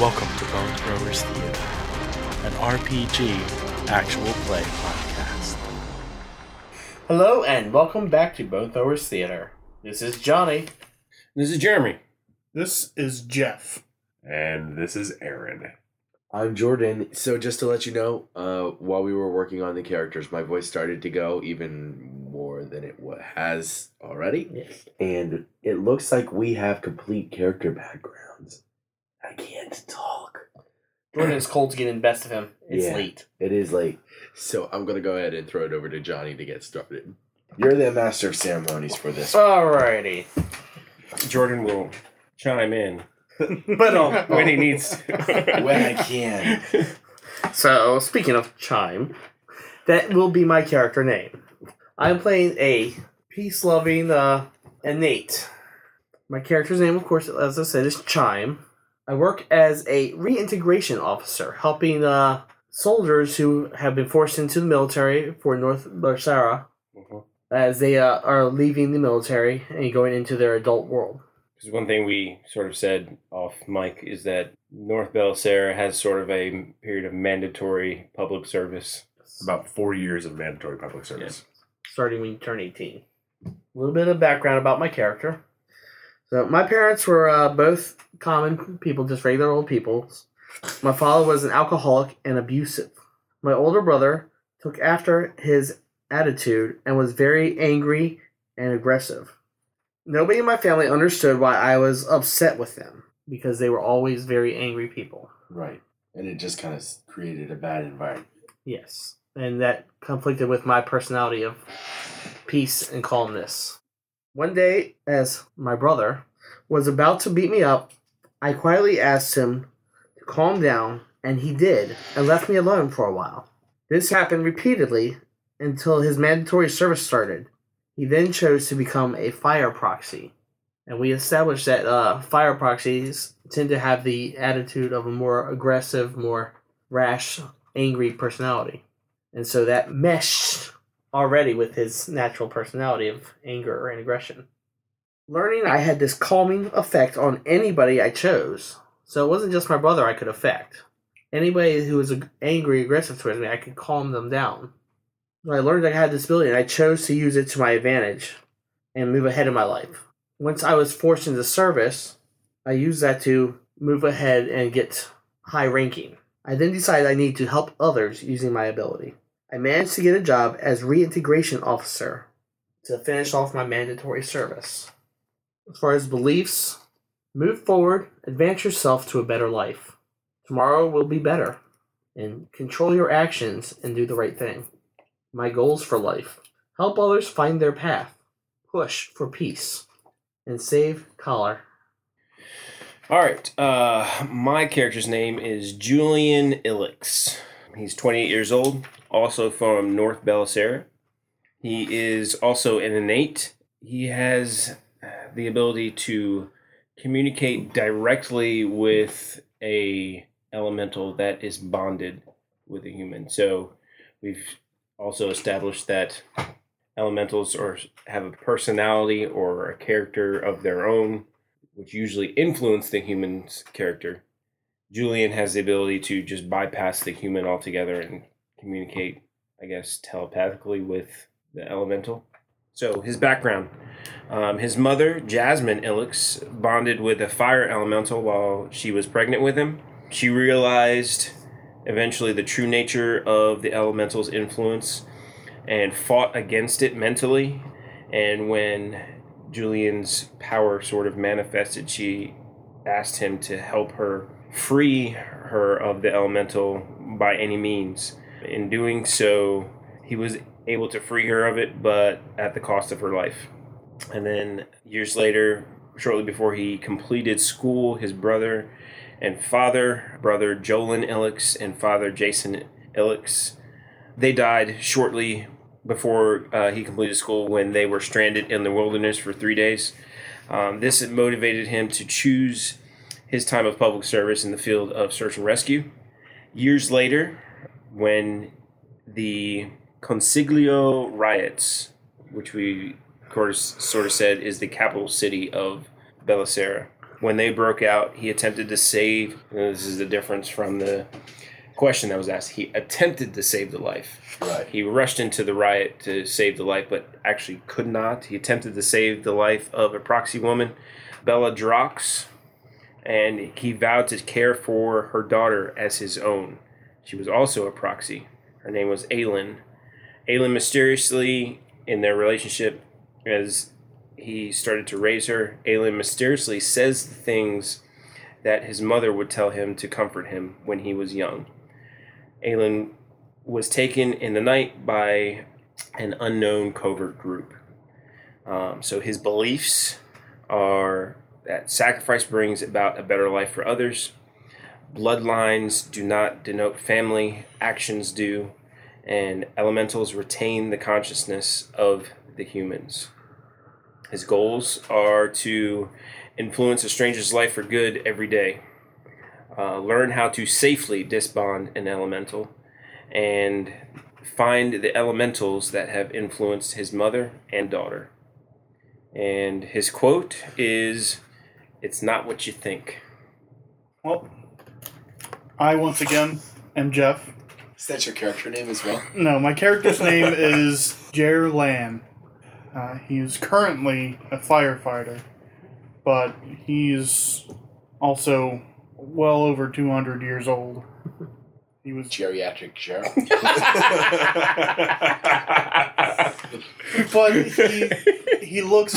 Welcome to Bone Throwers Theater, an RPG actual play podcast. Hello and welcome back to Bone Throwers Theater. This is Johnny. This is Jeremy. This is Jeff. And this is Aaron. I'm Jordan. So just to let you know, uh, while we were working on the characters, my voice started to go even more than it wa- has already, Yes. and it looks like we have complete character backgrounds. I can't talk. Jordan's cold's getting the best of him. It's Yeah. late. It is late, so I'm gonna go ahead and throw it over to Johnny to get started. You're the master of ceremonies for this. Alrighty. Jordan will chime in But um, when he needs to. when I can. So, speaking of Chime, that will be my character name. I'm playing a peace loving uh, innate. My character's name, of course, as I said, is Chime. I work as a reintegration officer, helping uh, soldiers who have been forced into the military for North Belisara Mhm. as they uh, are leaving the military and going into their adult world. Because one thing we sort of said off mic is that North Belisara has sort of a period of mandatory public service. About four years of mandatory public service. starting when you turn 18. A little bit of background about my character. So, my parents were uh, both common people, just regular old people. My father was an alcoholic and abusive. My older brother took after his attitude and was very angry and aggressive. Nobody in my family understood why I was upset with them because they were always very angry people. Right, and it just kind of created a bad environment. Yes. And that conflicted with my personality of peace and calmness. One day, as my brother was about to beat me up, I quietly asked him to calm down, and he did, and left me alone for a while. This happened repeatedly until his mandatory service started. He then chose to become a fire proxy. And we established that uh, fire proxies tend to have the attitude of a more aggressive, more rash, angry personality. And so that meshed already with his natural personality of anger and aggression. Learning I had this calming effect on anybody I chose. So it wasn't just my brother I could affect. Anybody who was angry, aggressive towards me, I could calm them down. I learned I had this ability and I chose to use it to my advantage and move ahead in my life. Once I was forced into service, I used that to move ahead and get high ranking. I then decided I need to help others using my ability. I managed to get a job as reintegration officer to finish off my mandatory service. As far as beliefs, move forward, advance yourself to a better life. Tomorrow will be better. And control your actions and do the right thing. My goals for life help others find their path, push for peace, and save Choler. All right. Uh, my character's name is Julian Illix. He's 28 years old, also from North Belisara. He is also an innate. He has the ability to communicate directly with a elemental that is bonded with a human. So we've also established that elementals or have a personality or a character of their own which usually influence the human's character. Julian has the ability to just bypass the human altogether and communicate, I guess, telepathically with the elemental. So, his background um, his mother, Jasmine Illix, bonded with a fire elemental while she was pregnant with him. She realized eventually the true nature of the elemental's influence and fought against it mentally. And when Julian's power sort of manifested, she asked him to help her free her of the elemental by any means. In doing so, he was able to free her of it, but at the cost of her life. And then years later, shortly before he completed school, his brother and father, brother Jolin Ilix, and father Jason Ilix. They died shortly before uh, he completed school when they were stranded in the wilderness for three days. Um, this motivated him to choose his time of public service in the field of search and rescue. Years later, when the Consiglio riots, which we of course sort of said is the capital city of Belisara, when they broke out, he attempted to save. this is the difference from the question that was asked. He attempted to save the life. Right. He rushed into the riot to save the life, but actually could not. He attempted to save the life of a proxy woman, Bella Drox, and he vowed to care for her daughter as his own. She was also a proxy. Her name was Aelin. Aelin mysteriously, in their relationship, as he started to raise her, Aelin mysteriously says the things that his mother would tell him to comfort him when he was young. Aelin was taken in the night by an unknown covert group. Um, so his beliefs are that sacrifice brings about a better life for others. Bloodlines do not denote family, actions do, and elementals retain the consciousness of the humans. His goals are to influence a stranger's life for good every day, uh, learn how to safely disbond an elemental, and find the elementals that have influenced his mother and daughter. And his quote is It's not what you think. Well, I once again am Jeff. Is that your character name as well? No, my character's name is Jer Lan. Uh, he is currently a firefighter, but he's also well over 200 years old. He was, Geriatric Gerald. but he he looks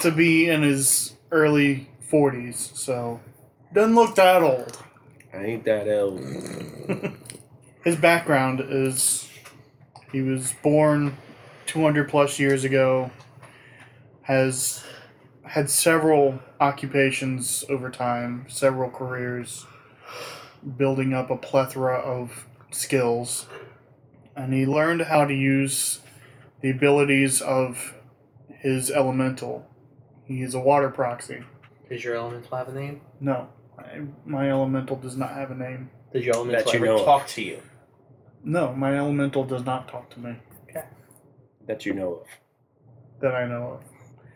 to be in his early 40s, so doesn't look that old. I ain't that old. His background is he was born 200 plus years ago, has had several occupations over time, several careers, building up a plethora of skills, and he learned how to use the abilities of his elemental. He is a water proxy. Does your elemental have a name? No, I, my elemental does not have a name. Does your elemental That you ever know of. talk to you? No, my elemental does not talk to me that you know of, that I know of.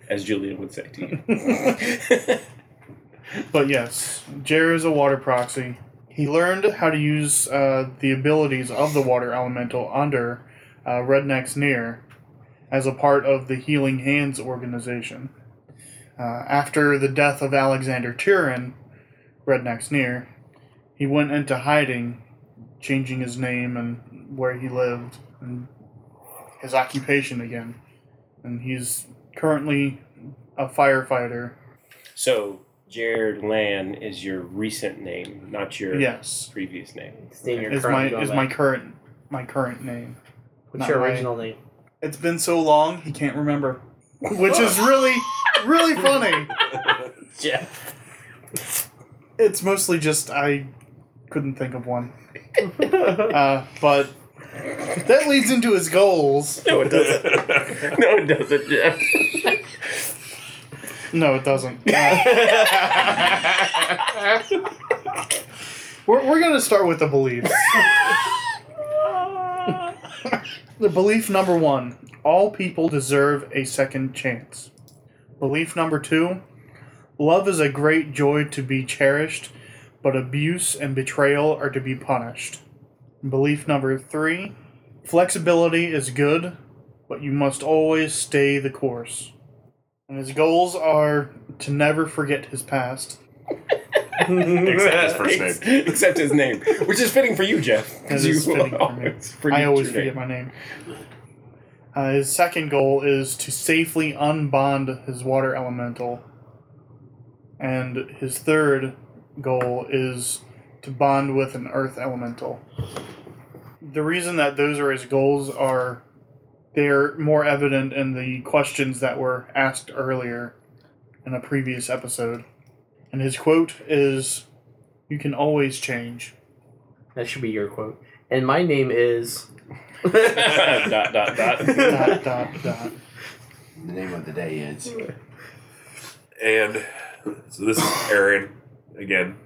as Julian would say to you. But yes, Jer is a water proxy. He learned how to use uh, the abilities of the water elemental under uh, Redneck's Near as a part of the Healing Hands organization. Uh, after the death of Alexander Turin, Redneck's Near, he went into hiding, changing his name and where he lived and his occupation again. And he's currently a firefighter. so, Jared Lan is your recent name, not your Yes. previous name. Stay in your is my is back. my current my current name. What's not your my- original name? It's been so long he can't remember, which is really really funny. Yeah. It's mostly just I couldn't think of one, uh, but that leads into his goals. No, it doesn't. no, it doesn't, Jeff. No, it doesn't. Uh, we're we're gonna start with the beliefs. the belief number one: all people deserve a second chance. Belief number two: love is a great joy to be cherished, but abuse and betrayal are to be punished. Belief number three: flexibility is good, but you must always stay the course. And his goals are to never forget his past. Except his first name. Except his name, which is fitting for you, Jeff. That 'cause is you fitting for me. I always forget name. my name. Uh, his second goal is to safely unbond his water elemental. And his third goal is to bond with an earth elemental. The reason that those are his goals are they're more evident in the questions that were asked earlier in a previous episode. And his quote is You can always change. That should be your quote. And my name is. dot dot dot. dot dot dot. The name of the day is. And so this is Aaron again.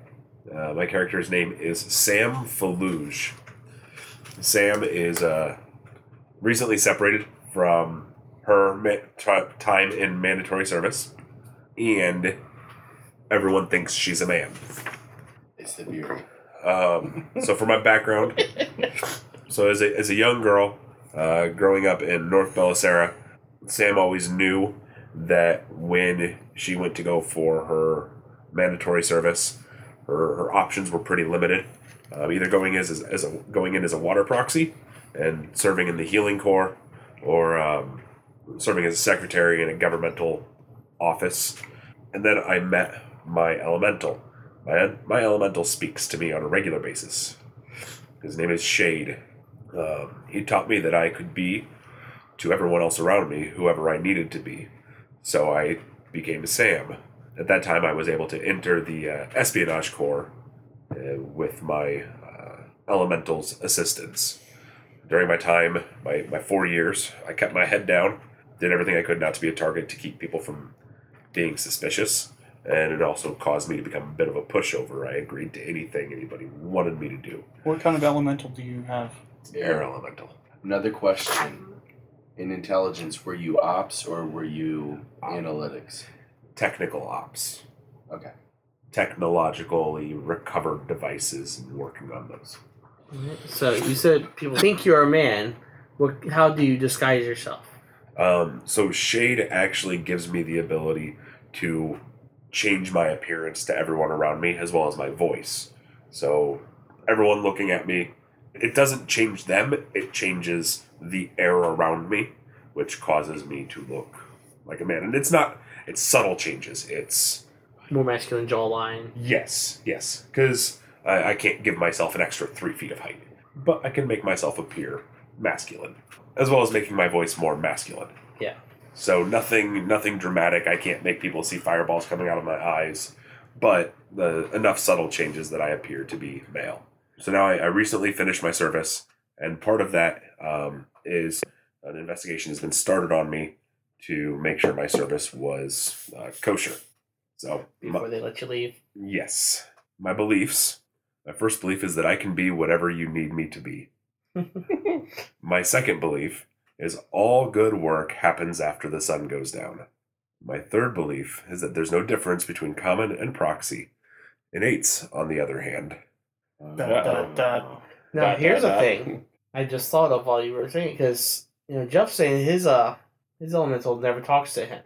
Uh, my character's name is Sam Faluge. Sam is uh, recently separated from her ma- t- time in mandatory service, and everyone thinks she's a man. It's the beard. Um, so for my background, so as a, as a young girl, uh, growing up in North Belisara, Sam always knew that when she went to go for her mandatory service, her, her options were pretty limited. Um, either going as, as, as a, going in as a water proxy and serving in the healing corps, or um, serving as a secretary in a governmental office. And then I met my elemental. My, my elemental speaks to me on a regular basis. His name is Shade. Um, he taught me that I could be to everyone else around me whoever I needed to be. So I became Sam. At that time, I was able to enter the uh, espionage corps uh, with my uh, elemental's assistance. During my time, my, my four years, I kept my head down, did everything I could not to be a target to keep people from being suspicious, and it also caused me to become a bit of a pushover. I agreed to anything anybody wanted me to do. What kind of elemental do you have? Air elemental. Another question. In intelligence, were you ops or were you analytics? Technical ops. Okay. Technologically recovered devices and working on those. So you said people think you're a man. What? How do you disguise yourself? Um, so Shade actually gives me the ability to change my appearance to everyone around me as well as my voice. So everyone looking at me, it doesn't change them, it changes the air around me, which causes me to look like a man. And it's not it's subtle changes. It's More masculine jawline. yes, yes. Because I, I can't give myself an extra three feet of height. But I can make myself appear masculine. As well as making my voice more masculine. Yeah. So nothing nothing dramatic. I can't make people see fireballs coming out of my eyes, but the enough subtle changes that I appear to be male. So now I, I recently finished my service, and part of that um, is an investigation has been started on me to make sure my service was uh, kosher. So my- Before they let you leave. yes, my beliefs. My first belief is that I can be whatever you need me to be. My second belief is all good work happens after the sun goes down. My third belief is that there's no difference between common and proxy. Innates, on the other hand, Dot, dot, dot. Now Dot, here's dot, a thing I just thought of while you were saying because you know Jeff's saying his uh his elemental never talks to him.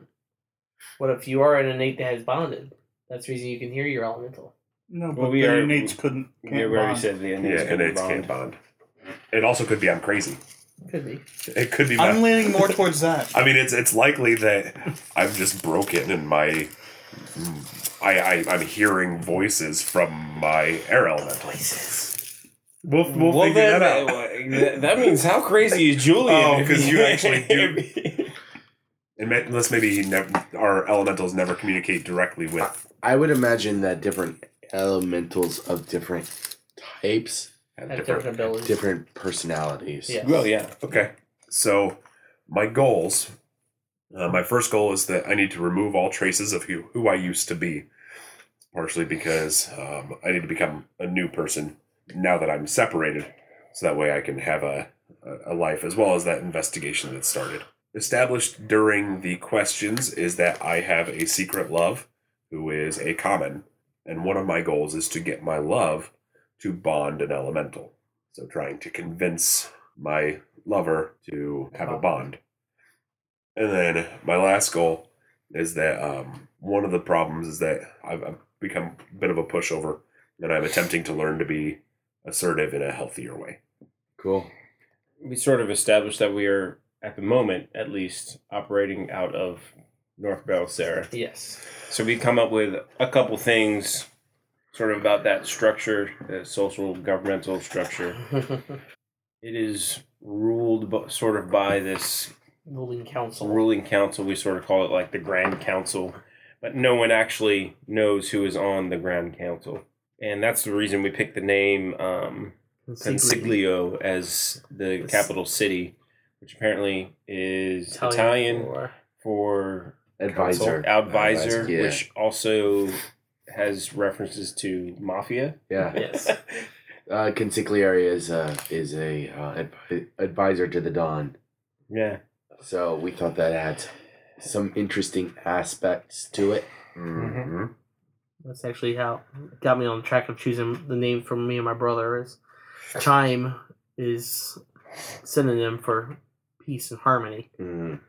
What if you are an innate that has bonded? That's the reason you can hear your elemental. No, but Well, we the are- innates couldn't. Can't Yeah, we already bond. said the yeah, couldn't innates bond. can't bond. It also could be I'm crazy. Could be. It could be. I'm leaning more towards that. I mean, it's it's likely that I'm just broken and my I, I I'm hearing voices from my air elemental. We'll, we'll, Well, figure then, that out. uh, that- that means how crazy is Julian? Oh, if 'cause he- you actually do. And ma- unless maybe he never, our elementals never communicate directly with. I would imagine that different elementals of different types have Have different- different abilities. different personalities. Yeah. well, yeah. Okay, so my goals. Uh, my first goal is that I need to remove all traces of who, who I used to be. Partially because um, I need to become a new person now that I'm separated, so that way I can have a, a, a life as well as that investigation that started. Established during the questions is that I have a secret love who is a common, and one of my goals is to get my love to bond an elemental. So trying to convince my lover to have a bond. And then my last goal is that um, one of the problems is that I've, I've become a bit of a pushover, and I'm attempting to learn to be assertive in a healthier way. Cool. We sort of established that we are, at the moment at least, operating out of North Belisara. Yes. So we come up with a couple things sort of about that structure, the social governmental structure. It is ruled sort of by this Ruling council. ruling council. We sort of call it like the Grand Council, but no one actually knows who is on the Grand Council. and that's the reason we picked the name um, Consiglio as the Yes. capital city, which apparently is Italian, Italian for- for Advisor. advisor, yeah. which also has references to mafia. Yeah. Yes. Uh, Consigliere is a is a uh, advi- advisor to the Don. Yeah. So we thought that had some interesting aspects to it. Mm-hmm. That's actually how it got me on the track of choosing the name for me and my brother. Is chime is synonym for peace and harmony. Mm.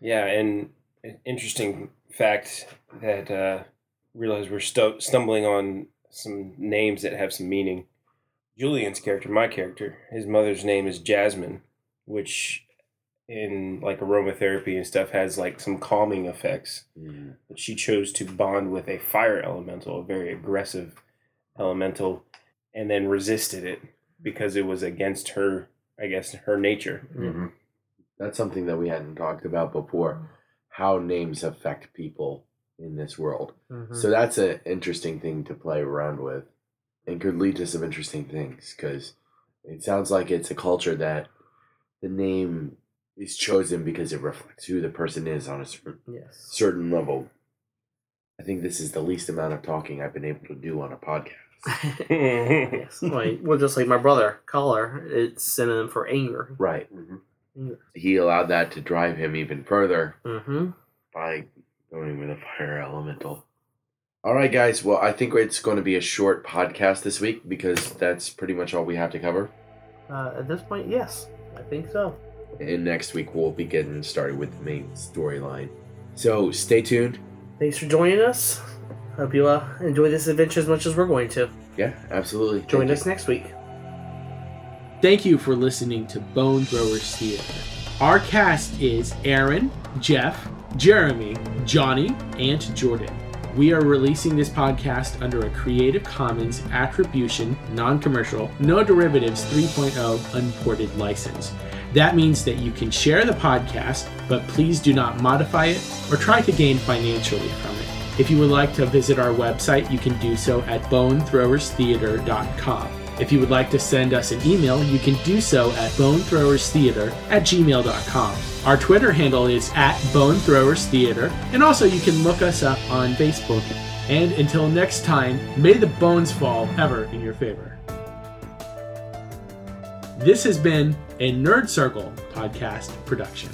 Yeah, and an interesting fact that uh, realize we're stu- stumbling on some names that have some meaning. Julian's character, my character, his mother's name is Jasmine, which in like aromatherapy and stuff has like some calming effects. Mm. But she chose to bond with a fire elemental, a very aggressive elemental, and then resisted it because it was against her, I guess, her nature. Mm-hmm. That's something that we hadn't talked about before. How names affect people in this world. Mhm. So that's an interesting thing to play around with, and could lead to some interesting things because it sounds like it's a culture that the name is chosen because it reflects who the person is on a certain yes. certain level. I think this is the least amount of talking I've been able to do on a podcast. yes. Like, well, just like my brother, Choler, it's synonym for anger. Right. Anger. He allowed that to drive him even further Mm-hmm. by going with a fire elemental. All right, guys. Well, I think it's going to be a short podcast this week because that's pretty much all we have to cover. Uh, at this point, yes, I think so. And next week we'll be getting started with the main storyline. So stay tuned. Thanks for joining us. Hope you uh, enjoy this adventure as much as we're going to. Yeah, absolutely. Join Thank us next week. Thank you for listening to Bone Throwers Theater. Our cast is Aaron, Jeff, Jeremy, Johnny, and Jordan. We are releasing this podcast under a Creative Commons Attribution, Non Commercial, No Derivatives 3.0 Unported license. That means that you can share the podcast, but please do not modify it or try to gain financially from it. If you would like to visit our website, you can do so at bonethrowerstheater.com. If you would like to send us an email, you can do so at bonethrowerstheater at gmail.com. Our Twitter handle is at bonethrowerstheater, and also you can look us up on Facebook. And until next time, may the bones fall ever in your favor. This has been a Nerd Circle podcast production.